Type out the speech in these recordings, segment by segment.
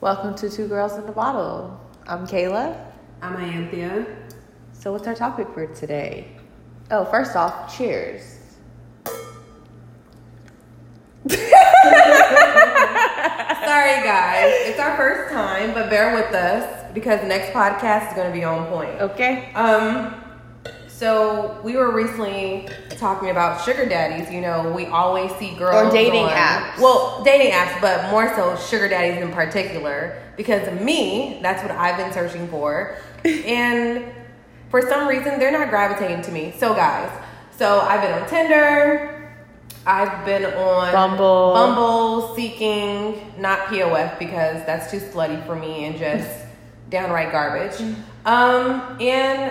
Welcome to Two Girls in a Bottle. I'm Kayla. I'm Ianthea. So, what's our topic for today? Oh, first off, cheers. Sorry, guys. It's our first time, but bear with us because the next podcast is going to be on point. Okay. Um, so we were recently talking about sugar daddies. You know, we always see girls Or dating on- apps. Well, dating apps, but more so sugar daddies in particular. Because me, that's what I've been searching for, and for some reason they're not gravitating to me. So, guys, so I've been on Tinder. I've been on Bumble. Bumble, Seeking, not POF because that's too slutty for me and just downright garbage. Um, and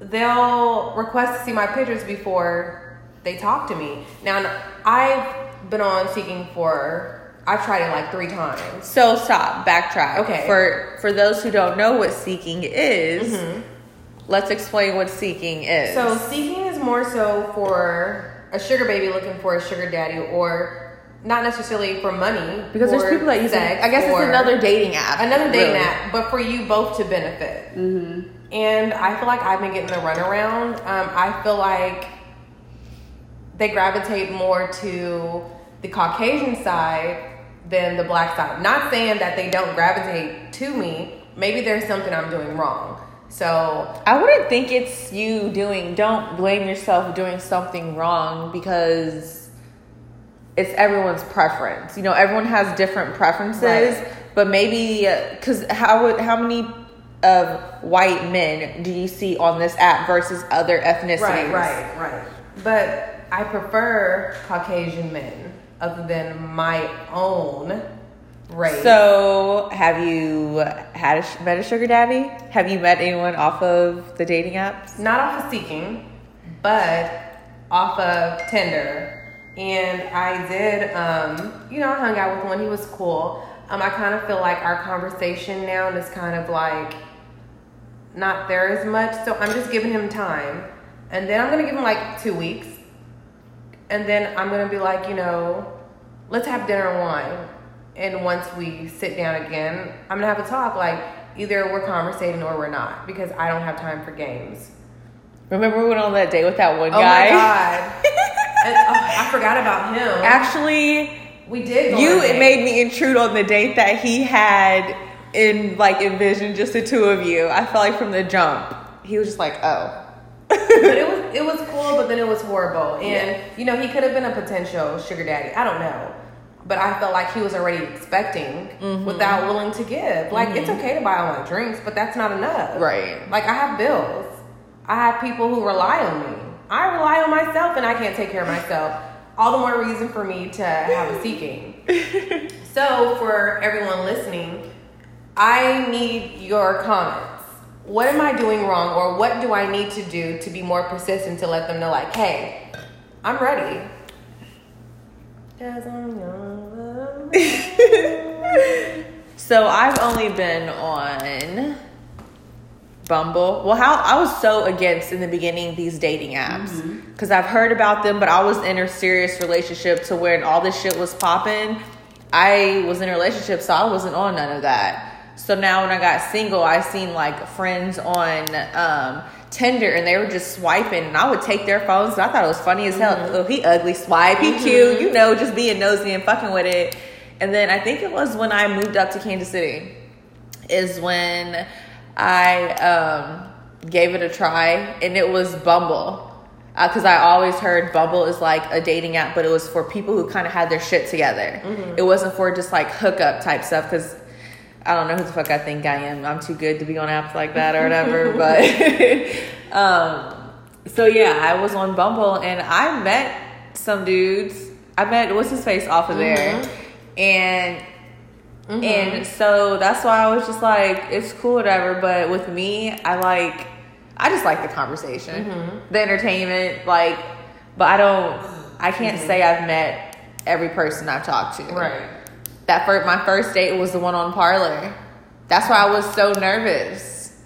they'll request to see my pictures before they talk to me. Now, I've been on Seeking for I've tried it like three times. So, stop, backtrack. Okay. For for those who don't know what seeking is, let's explain what seeking is. So seeking is more so for a sugar baby looking for a sugar daddy, or not necessarily for money. because there's people that use sex, I guess it's another dating app. another dating really. app, but for you both to benefit. Mm-hmm. And I feel like I've been getting the runaround. Um, I feel like they gravitate more to the Caucasian side than the black side. Not saying that they don't gravitate to me. Maybe there's something I'm doing wrong. So I wouldn't think it's you doing. Don't blame yourself doing something wrong because it's everyone's preference. You know, everyone has different preferences, Right. but maybe because how would how many of white men do you see on this app versus other ethnicities? Right, right, right. But I prefer Caucasian men other than my own race. So, have you had a, met a sugar daddy? Have you met anyone off of the dating apps? not off of Seeking, but off of Tinder. And I did, um, you know, I hung out with one. He was cool. Um, I kind of feel like our conversation now is kind of like not there as much. So I'm just giving him time. And then I'm going to give him like two weeks. And then I'm going to be like, you know, let's have dinner and wine. And once we sit down again, I'm going to have a talk like either we're conversating or we're not because I don't have time for games. Remember we went on that date with that one Oh guy? my god. And, oh, I forgot about him. Actually, we did. You date. made me intrude on the date that he had in like envisioned just the two of you. I felt like from the jump, he was just like, oh. but it was it was cool, but then it was horrible. And you know, he could have been a potential sugar daddy. I don't know. But I felt like he was already expecting Mm-hmm. without willing to give. Like it's okay to buy my drinks, but that's not enough. Right. Like I have bills. I have people who rely on me. I rely on myself and I can't take care of myself. All the more reason for me to have a seeking. so for everyone listening, I need your comments. What am I doing wrong or what do I need to do to be more persistent to let them know like, hey, I'm ready? So I've only been on Bumble. Well, how I was so against in the beginning these dating apps because I've heard about them, but I was in a serious relationship to when all this shit was popping. I was in a relationship, so I wasn't on none of that. So now when I got single, I seen like friends on um, Tinder and they were just swiping, and I would take their phones. And I thought it was funny as hell. Oh, he ugly, swipe, he cute, you know, just being nosy and fucking with it. And then I think it was when I moved up to Kansas City, is when I um, gave it a try, and it was Bumble. Because I always heard Bumble is like a dating app, but it was for people who kind of had their shit together. It wasn't for just like hookup type stuff. Because I don't know who the fuck I think I am. I'm too good to be on apps like that or whatever. but um, so yeah, I was on Bumble and I met some dudes. I met what's his face off of there, mm-hmm. and mm-hmm. and so that's why I was just like, it's cool, whatever. But with me, I like, I just like the conversation, mm-hmm. the entertainment, like. But I don't, I can't say I've met every person I've talked to. Right. That first, my first date was the one on Parlor. That's why I was so nervous,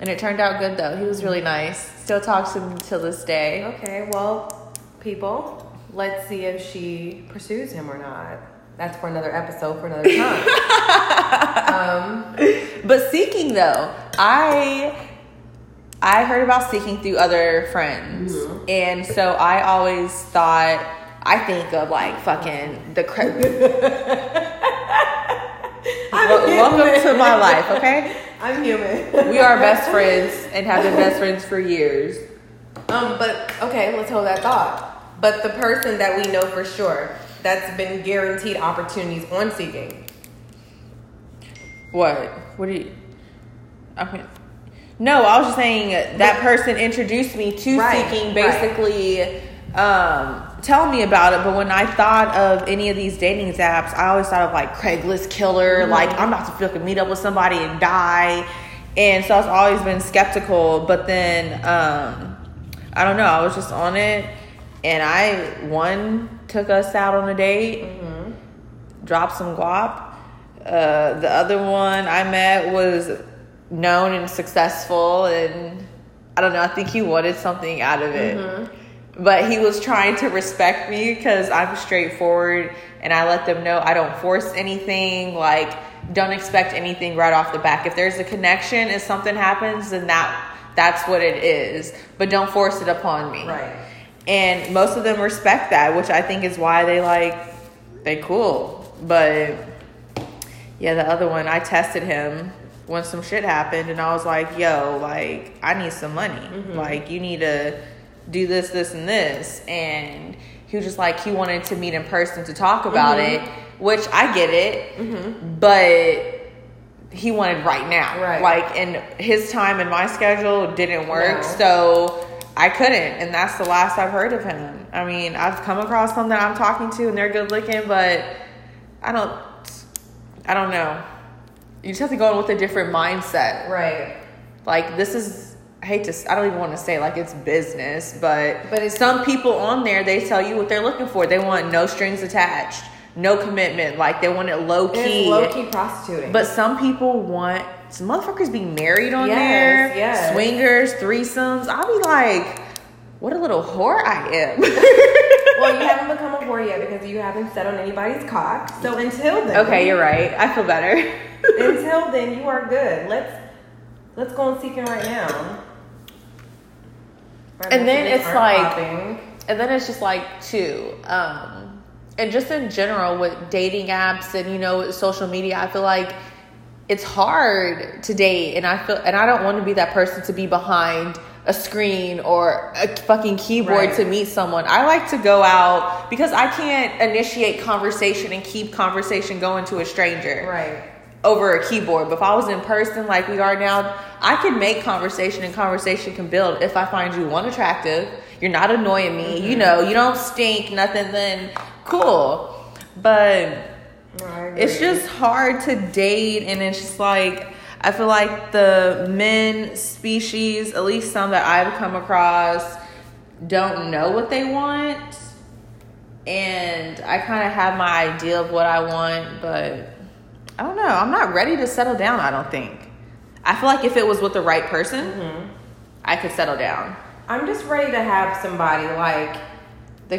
and it turned out good though. He was really nice. Still talks to him till this day. Okay, well, people, let's see if she pursues him or not. that's for another episode for another time. um, But seeking though, I I heard about seeking through other friends, Mm-hmm. and so I always thought I think of like fucking the. Cre- Wel- welcome to my life, okay? I'm human. We are best friends and have been best friends for years. Um, but okay, let's hold that thought. But the person that we know for sure that's been guaranteed opportunities on seeking. What? What do you? I mean, no, I was just saying that person introduced me to Right, seeking, right. basically um, telling me about it. But when I thought of any of these dating apps, I always thought of like Craigslist killer, like I'm about to fucking meet up with somebody and die. And so I've always been skeptical. But then um, I don't know, I was just on it, and I one took us out on a date dropped some guap. Uh, the other one I met was known and successful, and I don't know. I think he wanted something out of it, but he was trying to respect me because I'm straightforward, and I let them know I don't force anything. Like, don't expect anything right off the back. If there's a connection and something happens, then that that's what it is. But don't force it upon me. Right. And most of them respect that, which I think is why they like they cool. But yeah, the other one, I tested him when some shit happened and I was like, yo, like I need some money. Mm-hmm. Like you need to do this, this, and this. And he was just like he wanted to meet in person to talk about mm-hmm. it, which I get it. Mm-hmm. But he wanted right now. Right. Like and his time and my schedule didn't work. No. So I couldn't, and that's the last I've heard of him. I mean, I've come across some that I'm talking to, and they're good looking, but I don't, I don't know. You just have to go in with a different mindset. Right. Like this is, I hate to, s- I don't even want to say like it's business, but But it's- some people on there they tell you what they're looking for. They want no strings attached, no commitment. Like they want it low key. low key prostituting. But some people want some motherfuckers be married on Yes, there. yes. Swingers, threesomes. I'll be like, what a little whore I am. well, you haven't become a whore yet because you haven't sat on anybody's cock. So until then, okay, you're right. I feel better. until then, you are good. Let's let's go on seeking right now. And then it's like- popping. and then it's just like too um and just in general with dating apps and you know social media i feel like it's hard to date and i feel and i don't want to be that person to be behind a screen or a fucking keyboard Right. to meet someone i like to go out because i can't initiate conversation and keep conversation going to a stranger right. Over a keyboard. But if I was in person like we are now, I can make conversation and conversation can build if I find you one attractive, you're not annoying me, you mm-hmm. know, you don't stink, nothing, then cool. But No, it's just hard to date and it's just like I feel like the men species, at least some that I've come across, don't know what they want. And I kind of have my idea of what I want, but I don't know. I'm not ready to settle down, I don't think. I feel like if it was with the right person, mm-hmm. I could settle down. I'm just ready to have somebody like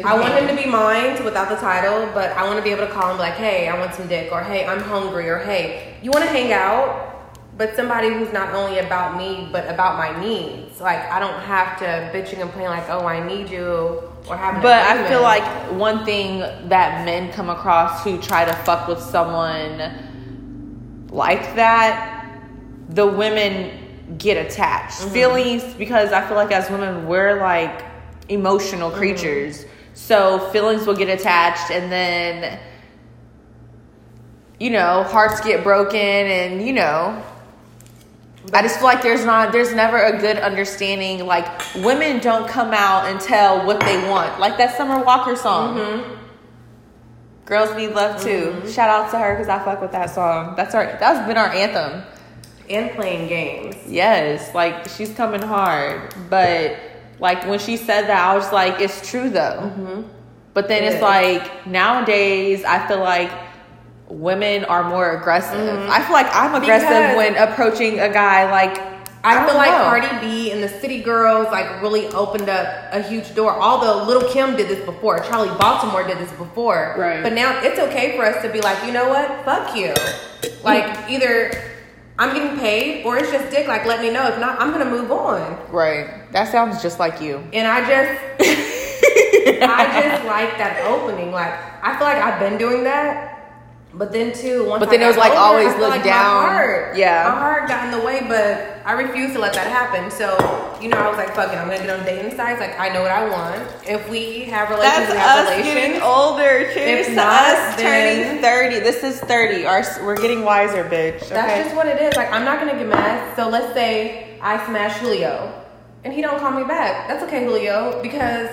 I want him to be mine without the title, but I want to be able to call him like, hey, I want some dick, or hey, I'm hungry, or hey, you want to hang out? But somebody who's not only about me, but about my needs. Like I don't have to bitch and complain like, oh, I need you, or have. But I feel like one thing that men come across who try to fuck with someone like that, the women get attached. Mm-hmm. Feelings, because I feel like as women, we're like emotional mm-hmm. creatures. So feelings will get attached and then, you know, hearts get broken and, you know, I just feel like there's not there's never a good understanding. Like women don't come out and tell what they want. Like that Summer Walker song. Mm-hmm. Girls need love too. Mm-hmm. Shout out to her because I fuck with that song. That's our that's been our anthem. and playing games. Yes, like she's coming hard. But like when she said that, I was like, it's true though. Mm-hmm. But then It it's is. like nowadays, I feel like women are more aggressive. Mm-hmm. I feel like I'm aggressive Because- when approaching a guy like I, I feel like know. Cardi B and the City Girls like really opened up a huge door. Although Lil' Kim did this before, Charli Baltimore did this before. Right. But now it's okay for us to be like, you know what? Fuck you. Like either I'm getting paid or it's just dick. Like let me know. If not, I'm gonna move on. Right. That sounds just like you. And I just, I just like that opening. Like I feel like I've been doing that. But then too, once But I then it was like older, always look like down. My heart, Yeah. my heart got in the way, but I refuse to let that happen. So you know, I was like, "Fuck it, I'm gonna get on dating sites. Like I know what I want. If we have relations, That's we have us getting relations. older. Cheers If to not, us turning 30. This is 30. Our, we're getting wiser, bitch. Okay? That's just what it is. Like I'm not gonna get mad. So let's say I smash Julio, and he don't call me back. That's okay, Julio, because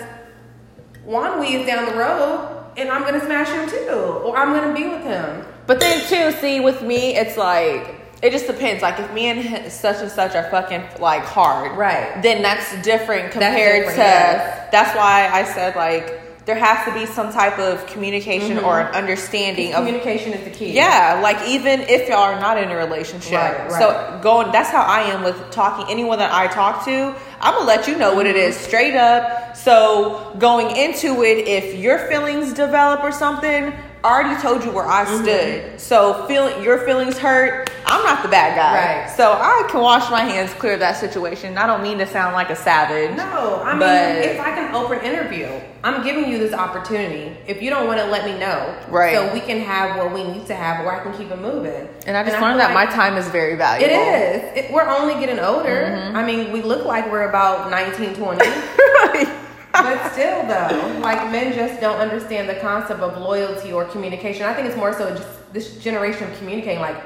Juan Wee is down the road, and I'm gonna smash him too, or I'm gonna be with him. But then too, see, with me, it's like it just depends. Like if me and such and such are fucking like hard, Right. Then that's different compared different, to. yes. That's why I said like there has to be some type of communication or Mm-hmm. an understanding of. Communication is the key. Yeah, like even if y'all are not in a relationship, Right, right. so going. That's how I am with talking. Anyone that I talk to, I'm gonna let you know what it is straight up. So going into it, if your feelings develop or something, I already told you where I Mm-hmm. stood. So feel your feelings hurt, I'm not the bad guy. Right. So I can wash my hands clear of that situation. I don't mean to sound like a savage. No, I mean, But- if I can open interview, I'm giving you this opportunity. If you don't want to let me know, Right. So we can have what we need to have, or I can keep it moving. And I just feel learned that like- my time is very valuable. It is. It, we're only getting older. Mm-hmm. I mean, we look like we're about 19, 20. but still, though, like men just don't understand the concept of loyalty or communication. I think it's more so just this generation of communicating. Like,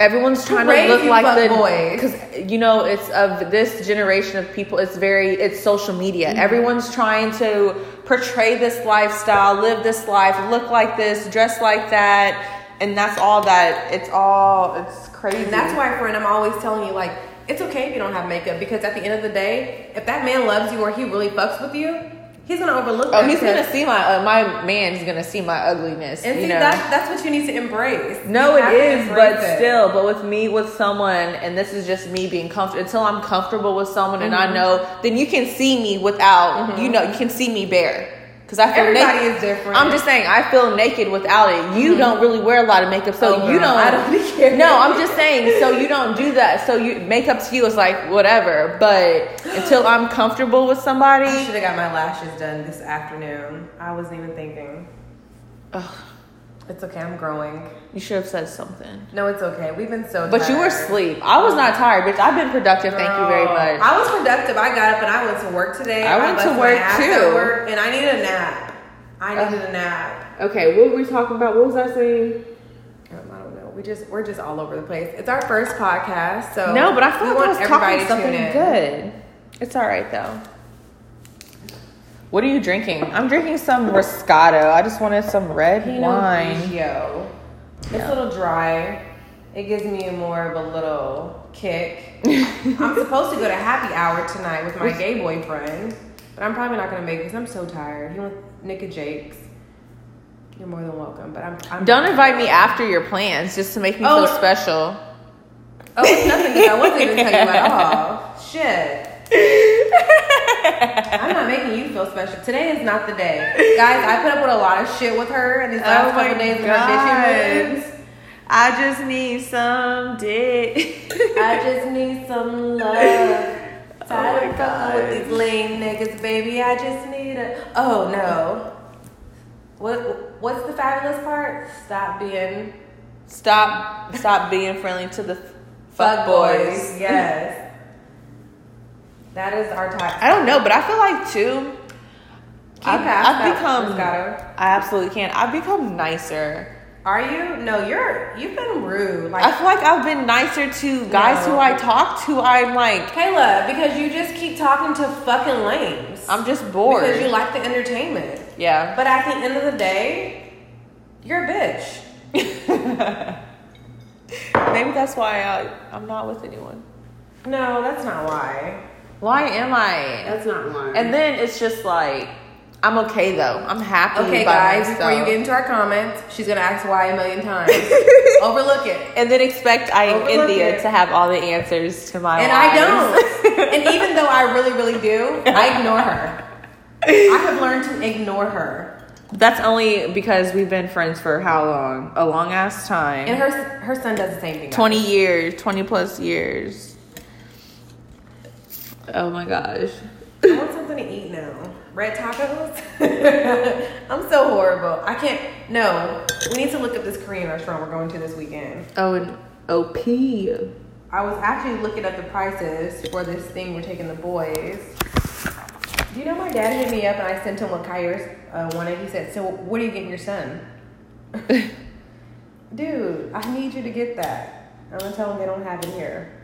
Everyone's trying to look like the boys? because you know it's of this generation of people. It's very it's social media. Mm-hmm. Everyone's trying to portray this lifestyle, live this life, look like this, dress like that, and that's all that. It's all it's crazy. and that's why, friend, I'm always telling you, like, it's okay if you don't have makeup because at the end of the day, if that man loves you or he really fucks with you, he's gonna overlook. Oh, that he's gonna see my uh, my man's gonna see my ugliness. And you see, know. that's that's what you need to embrace. No, You it is, but it. still, but with me, with someone, and this is just me being comfortable. Until I'm comfortable with someone, and Mm-hmm. I know, then you can see me without. You know, you can see me bare because I feel Everybody naked. is different. I'm just saying, I feel naked without it. You mm-hmm. don't really wear a lot of makeup, so Oh, you don't. I don't care. No, I'm just saying, so you don't do that. So you makeup to you is like whatever, but until I'm comfortable with somebody, I should have got my lashes done this afternoon. I wasn't even thinking. ugh, It's okay, I'm growing. you should have said something. No, it's okay. We've been so But you were tired. asleep. I was not tired, bitch. I've been productive. Thank you very much. I was productive. I got up and I went to work today. I went to work, too. work, and I needed a nap. I needed a nap. Okay, what were we talking about? What was I saying? Um, I don't know. We just we're just all over the place. It's our first podcast, so No, but I we feel like I was everybody talking something in. good. It's all right though. What are you drinking? I'm drinking some Moscato. I just wanted some red Pinot wine. Grigio. It's Yeah. a little dry. It gives me more of a little kick. I'm supposed to go to happy hour tonight with my gay boyfriend, but I'm probably not gonna make it because I'm so tired. He went Nick and Jake's. You're more than welcome, but I'm. I'm Don't invite me after your plans just to make me Oh. feel special. Oh, it's nothing. 'cause I wasn't even tell you at all. Shit. I'm not making you feel special. Today is not the day, guys. I put up with a lot of shit with her in these last Oh couple days of her bitching moods. I just need some dick. I just need some love. Oh Tired of God. fucking with these lame niggas, baby. I just need a. Oh no. What What's the fabulous part? Stop being stop, stop being friendly to the fuck fuck boys. boys. Yes. That is our type. I don't know, but I feel like too. Keep I've, I've become. Moscato. I absolutely can't. I've become nicer. Are you? No, you're. You've been rude. Like I feel like I've been nicer to guys No. who I talk to. I'm like, Kayla, because you just keep talking to fucking lames. I'm just bored. Because you like the entertainment. yeah. But at the end of the day, you're a bitch. Maybe that's why I, I'm not with anyone. No, that's not why. Why am I? That's not why. And then it's just like, I'm okay though. I'm happy. Okay, guys, myself. before you get into our comments, she's gonna ask why a million times. Overlook it. and then expect I am India it. to have all the answers to my And lies. I don't. and even though I really, really do, I ignore her. I have learned to ignore her. That's only because we've been friends for how long? A long ass time. And her her son does the same thing. 20 years, 20 plus years. Oh my gosh. I want something to eat now. Red tacos? I'm so horrible. I can't. No. We need to look up this Korean restaurant we're going to this weekend. Oh, and OP. I was actually looking up the prices for this thing we're taking the boys. Do you know my dad hit me up and I sent him what Kyers uh, wanted? He said, So, what are you getting your son? Dude, I need you to get that. I'm gonna tell him they don't have it here.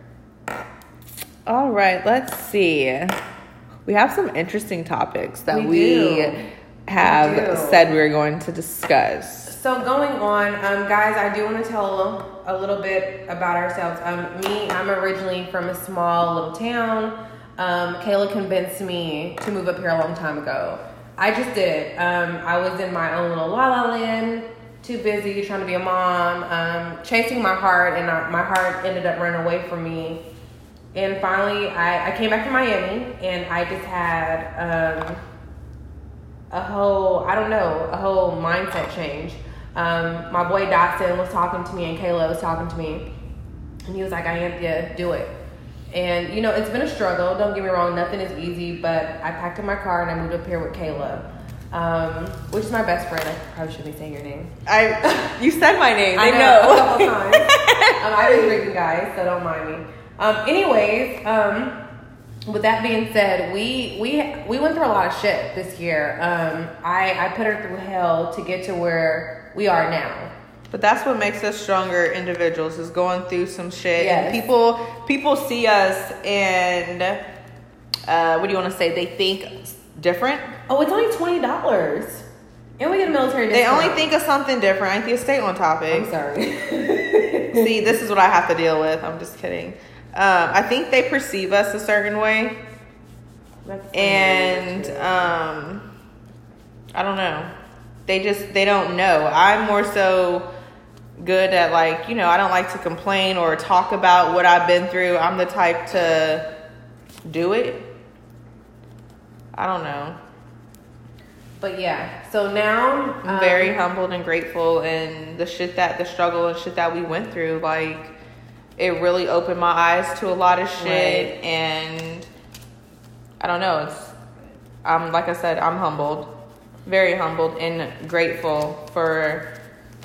All right, let's see. We have some interesting topics that We we, have We said we were going to discuss. So going on, um, guys, I do want to tell a little bit about ourselves. Um, me, I'm originally from a small little town. Um, Kayla convinced me to move up here a long time ago. I just did it. Um, I was in my own little la la land, too busy trying to be a mom, um, chasing my heart, and I, my heart ended up running away from me. And finally, I, I came back to Miami, and I just had um, a whole I don't know a whole mindset change. Um, my boy Dotson was talking to me and Kayla was talking to me, and he was like, "Ianthea, do it." And you know, it's been a struggle. Don't get me wrong, nothing is easy. But I packed up my car and I moved up here with Kayla, um, which is my best friend. I probably shouldn't be saying your name. I you said my name. I They know, a couple times. um, I've been drinking, guys, so don't mind me. Um, anyways, um, with that being said, we we we went through a lot of shit this year. Um, I I put her through hell to get to where we are now. But that's what makes us stronger individuals is going through some shit. Yes. And people people see us and uh, what do you want to say? They think different. Oh, it's only twenty dollars, and we get a military. They discount. only think of something different. I think you stay on topic. I'm sorry. See, this is what I have to deal with. I'm just kidding. Um, I think they perceive us a certain way, That's and um, I don't know. They just they don't know. I'm more so good at like you know I don't like to complain or talk about what I've been through. I'm the type to do it. I don't know. but yeah, so now I'm um, very humbled and grateful and the shit that the struggle and shit that we went through like it really opened my eyes to a lot of shit Right. and I don't know it's I'm like I said I'm humbled very humbled and grateful for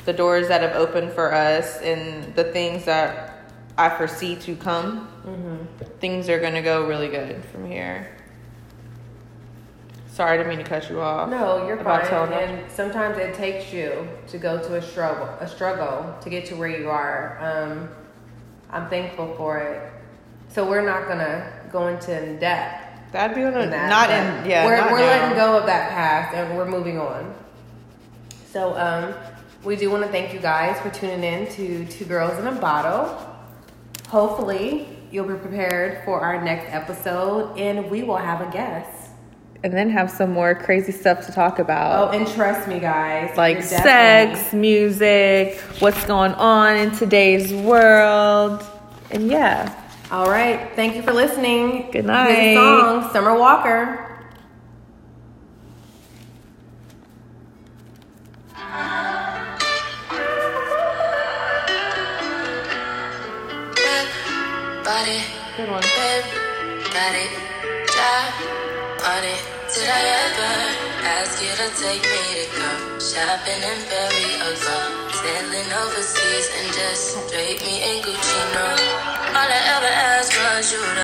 the doors that have opened for us and the things that I foresee to come things are gonna go really good from here sorry I didn't mean to cut you off No, you're about fine. And sometimes it takes you to go to a struggle, a struggle to get to where you are. Um, I'm thankful for it. So we're not gonna go into in depth. That'd be on a, in that, not in yeah. We're we're now. letting go of that past and we're moving on. So um, we do want to thank you guys for tuning in to Two Girls in a Bottle. Hopefully you'll be prepared for our next episode and we will have a guest. And then have some more crazy stuff to talk about. Oh, and trust me, guys. like you're definitely- sex, music, what's going on in today's world, and yeah. All right. Thank you for listening. Good Here's night. the song, Summer Walker. Good one. babe, body, drive on Did I ever ask you to take me to go shopping and bury a? Sailing overseas and just drape me in Gucci, no. All I ever asked was you to